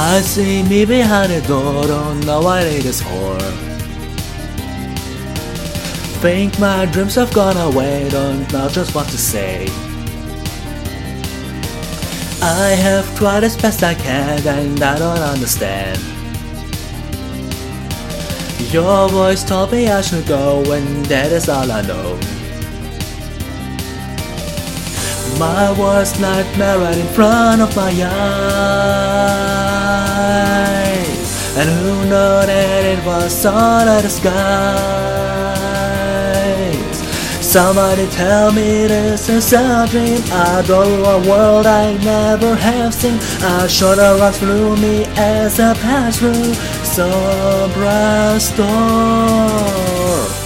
I see me behind the door, don't know what it is for. Think my dreams have gone away, don't know just what to say. I have tried as best I can, and I don't understand. Your voice told me I should go, and that is all I know. My worst nightmare right in front of my eyes And who knew that it was all the skies? Somebody tell me this is a dream. I draw a world I never have seen. A shoulder runs through me as I pass through Sombra's door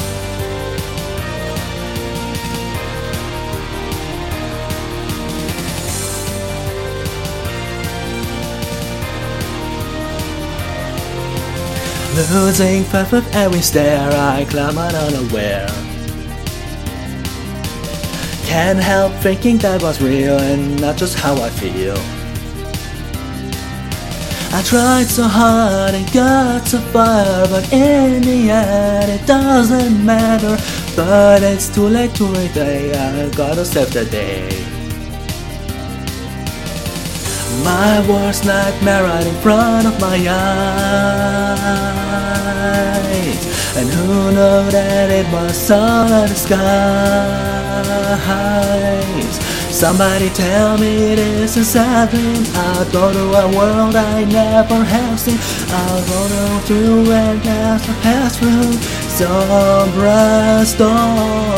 Losing faith with every stare, I climb on unaware. Can't help thinking that was real and not just how I feel. I tried so hard and got so far, but in the end it doesn't matter. But it's too late to retake, I gotta save the day. My worst nightmare right in front of my eyes. And who knew that it was all the skies? Somebody tell me this is a dream I'll go to a world I never have seen. I'll go through and pass, pass through. Sombra's door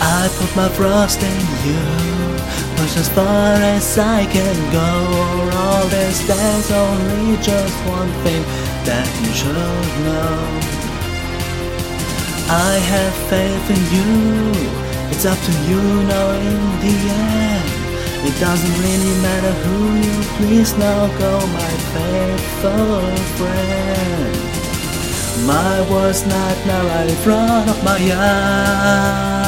I put my trust in you Push as far as I can go. All this there's only just one thing that you should know. I have faith in you. It's up to you now in the end. It doesn't really matter who you please now go my faithful friend. My worst nightmare right in front of my eyes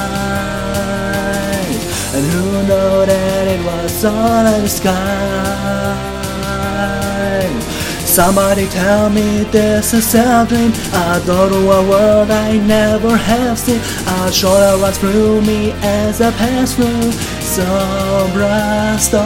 and who knew that it was all in the sky? Somebody tell me this is a dream I go to a world I never have seen. A shoulder runs through me as I pass through bright star